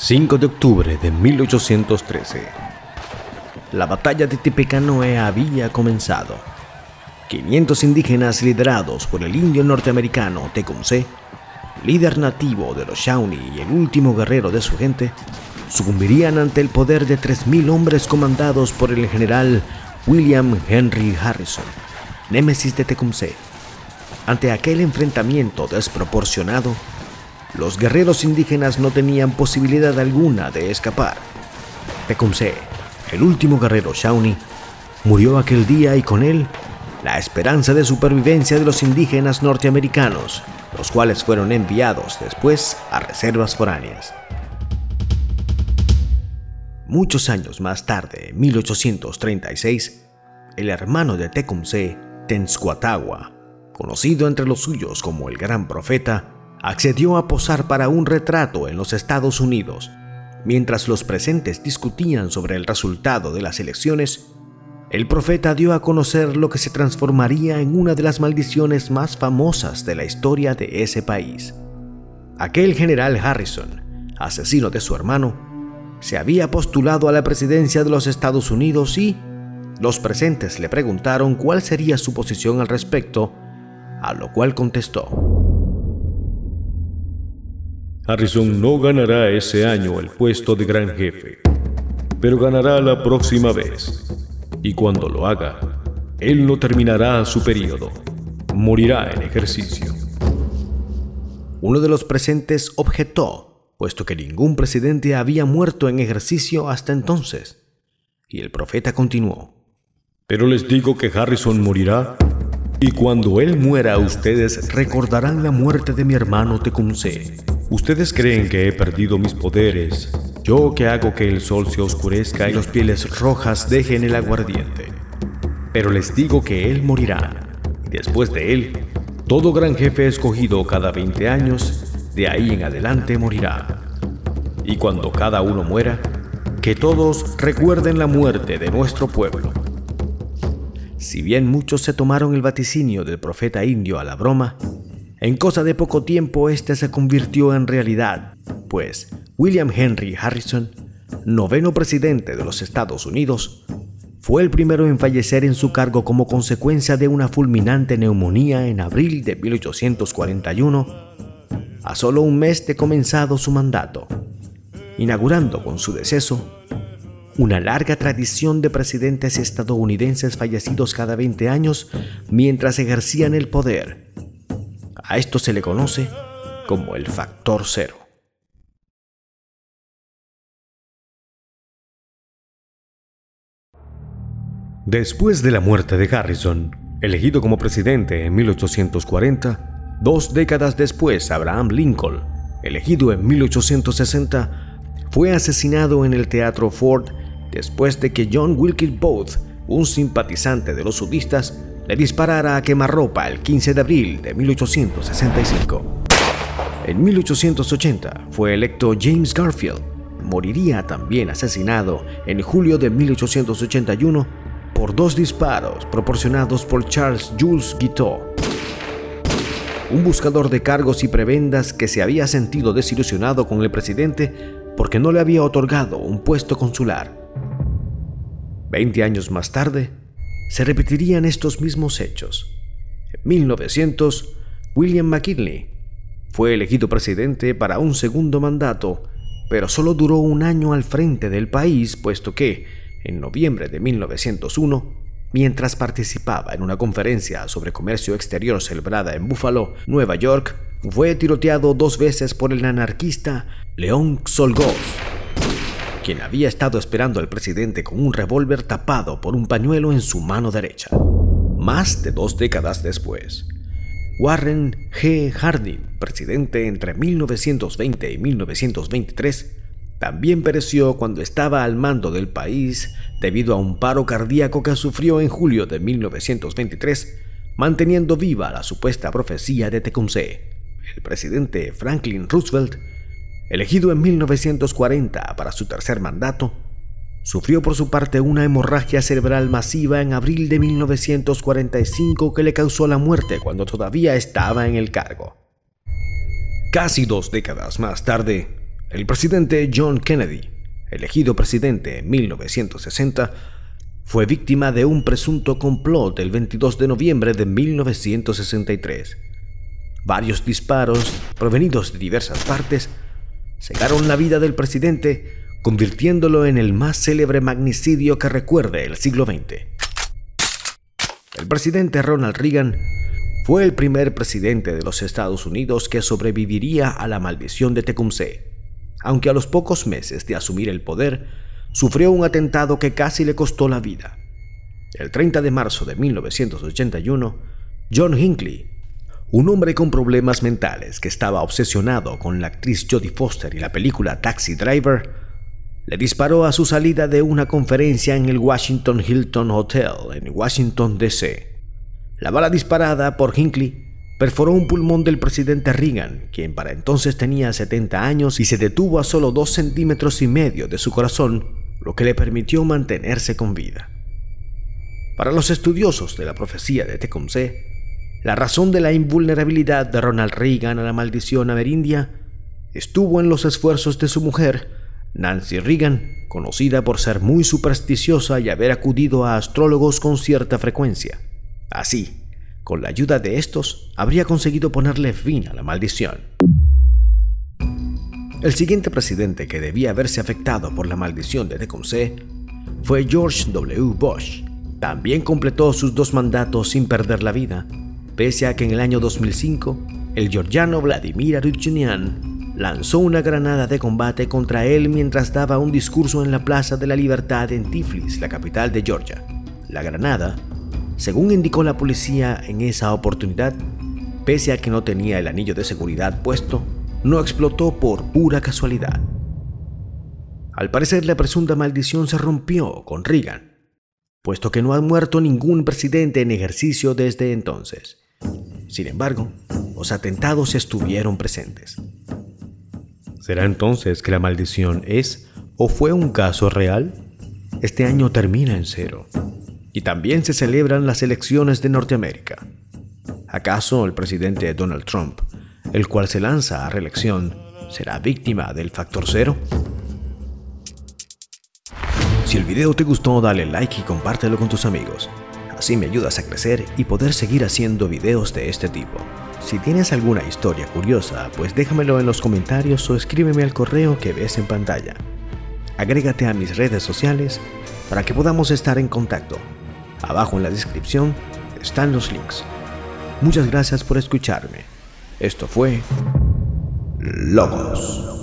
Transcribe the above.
5 de octubre de 1813. La batalla de Tippecanoe había comenzado. 500 indígenas liderados por el indio norteamericano Tecumseh, líder nativo de los Shawnee y el último guerrero de su gente, sucumbirían ante el poder de 3.000 hombres comandados por el general William Henry Harrison, némesis de Tecumseh. Ante aquel enfrentamiento desproporcionado, los guerreros indígenas no tenían posibilidad alguna de escapar. Tecumseh, el último guerrero Shawnee, murió aquel día y con él la esperanza de supervivencia de los indígenas norteamericanos, los cuales fueron enviados después a reservas foráneas. Muchos años más tarde, en 1836, el hermano de Tecumseh, Tenskwatawa, conocido entre los suyos como el Gran Profeta, accedió a posar para un retrato en los Estados Unidos. Mientras los presentes discutían sobre el resultado de las elecciones, el profeta dio a conocer lo que se transformaría en una de las maldiciones más famosas de la historia de ese país. Aquel general Harrison, asesino de su hermano, se había postulado a la presidencia de los Estados Unidos y los presentes le preguntaron cuál sería su posición al respecto, a lo cual contestó. Harrison no ganará ese año el puesto de gran jefe, pero ganará la próxima vez. Y cuando lo haga, él no terminará su periodo, morirá en ejercicio. Uno de los presentes objetó, puesto que ningún presidente había muerto en ejercicio hasta entonces. Y el profeta continuó. Pero les digo que Harrison morirá, y cuando él muera ustedes recordarán la muerte de mi hermano Tecumseh Ustedes creen que he perdido mis poderes, yo que hago que el sol se oscurezca y los pieles rojas dejen el aguardiente. Pero les digo que él morirá, después de él, todo gran jefe escogido cada 20 años, de ahí en adelante morirá. Y cuando cada uno muera, que todos recuerden la muerte de nuestro pueblo. Si bien muchos se tomaron el vaticinio del profeta indio a la broma, en cosa de poco tiempo este se convirtió en realidad, pues William Henry Harrison, noveno presidente de los Estados Unidos, fue el primero en fallecer en su cargo como consecuencia de una fulminante neumonía en abril de 1841, a solo un mes de comenzado su mandato, inaugurando con su deceso una larga tradición de presidentes estadounidenses fallecidos cada 20 años mientras ejercían el poder a esto se le conoce como el factor cero. Después de la muerte de Harrison, elegido como presidente en 1840, dos décadas después Abraham Lincoln, elegido en 1860, fue asesinado en el Teatro Ford después de que John Wilkes Booth, un simpatizante de los sudistas, le disparara a quemarropa el 15 de abril de 1865. En 1880 fue electo James Garfield. Moriría también asesinado en julio de 1881 por dos disparos proporcionados por Charles Jules Guiteau, un buscador de cargos y prebendas que se había sentido desilusionado con el presidente porque no le había otorgado un puesto consular. Veinte años más tarde, se repetirían estos mismos hechos. En 1900, William McKinley fue elegido presidente para un segundo mandato, pero solo duró un año al frente del país, puesto que, en noviembre de 1901, mientras participaba en una conferencia sobre comercio exterior celebrada en Buffalo, Nueva York, fue tiroteado dos veces por el anarquista León Xolgoz quien había estado esperando al presidente con un revólver tapado por un pañuelo en su mano derecha. Más de dos décadas después, Warren G. Harding, presidente entre 1920 y 1923, también pereció cuando estaba al mando del país debido a un paro cardíaco que sufrió en julio de 1923, manteniendo viva la supuesta profecía de Tecumseh. El presidente Franklin Roosevelt elegido en 1940 para su tercer mandato, sufrió por su parte una hemorragia cerebral masiva en abril de 1945 que le causó la muerte cuando todavía estaba en el cargo. Casi dos décadas más tarde, El presidente John Kennedy, elegido presidente en 1960, fue víctima de un presunto complot el 22 de noviembre de 1963. Varios disparos, provenidos de diversas partes, cegaron la vida del presidente, convirtiéndolo en el más célebre magnicidio que recuerde el siglo XX. El presidente Ronald Reagan fue el primer presidente de los Estados Unidos que sobreviviría a la maldición de Tecumseh, aunque a los pocos meses de asumir el poder, sufrió un atentado que casi le costó la vida. El 30 de marzo de 1981, John Hinckley, un hombre con problemas mentales que estaba obsesionado con la actriz Jodie Foster y la película Taxi Driver, le disparó a su salida de una conferencia en el Washington Hilton Hotel en Washington, D.C. La bala disparada por Hinckley perforó un pulmón del presidente Reagan, quien para entonces tenía 70 años y se detuvo a solo 2 centímetros y medio de su corazón, lo que le permitió mantenerse con vida. Para los estudiosos de la profecía de Tecumseh, la razón de la invulnerabilidad de Ronald Reagan a la maldición amerindia estuvo en los esfuerzos de su mujer, Nancy Reagan, conocida por ser muy supersticiosa y haber acudido a astrólogos con cierta frecuencia. Así, con la ayuda de estos, habría conseguido ponerle fin a la maldición. El siguiente presidente que debía haberse afectado por la maldición de Tecumseh fue George W. Bush. También completó sus dos mandatos sin perder la vida, pese a que en el año 2005 el georgiano Vladimir Arutyunian lanzó una granada de combate contra él mientras daba un discurso en la Plaza de la Libertad en Tiflis, la capital de Georgia. La granada según indicó la policía en esa oportunidad, pese a que no tenía el anillo de seguridad puesto, no explotó por pura casualidad. Al parecer la presunta maldición se rompió con Reagan, puesto que no ha muerto ningún presidente en ejercicio desde entonces. Sin embargo, los atentados estuvieron presentes. ¿Será entonces que la maldición es o fue un caso real? Este año termina en cero y también se celebran las elecciones de Norteamérica. ¿Acaso el presidente Donald Trump, el cual se lanza a reelección, será víctima del factor cero? Si el video te gustó, dale like y compártelo con tus amigos. Así me ayudas a crecer y poder seguir haciendo videos de este tipo. Si tienes alguna historia curiosa, pues déjamelo en los comentarios o escríbeme al correo que ves en pantalla. Agrégate a mis redes sociales para que podamos estar en contacto. Abajo en la descripción están los links. Muchas gracias por escucharme. Esto fue Logos.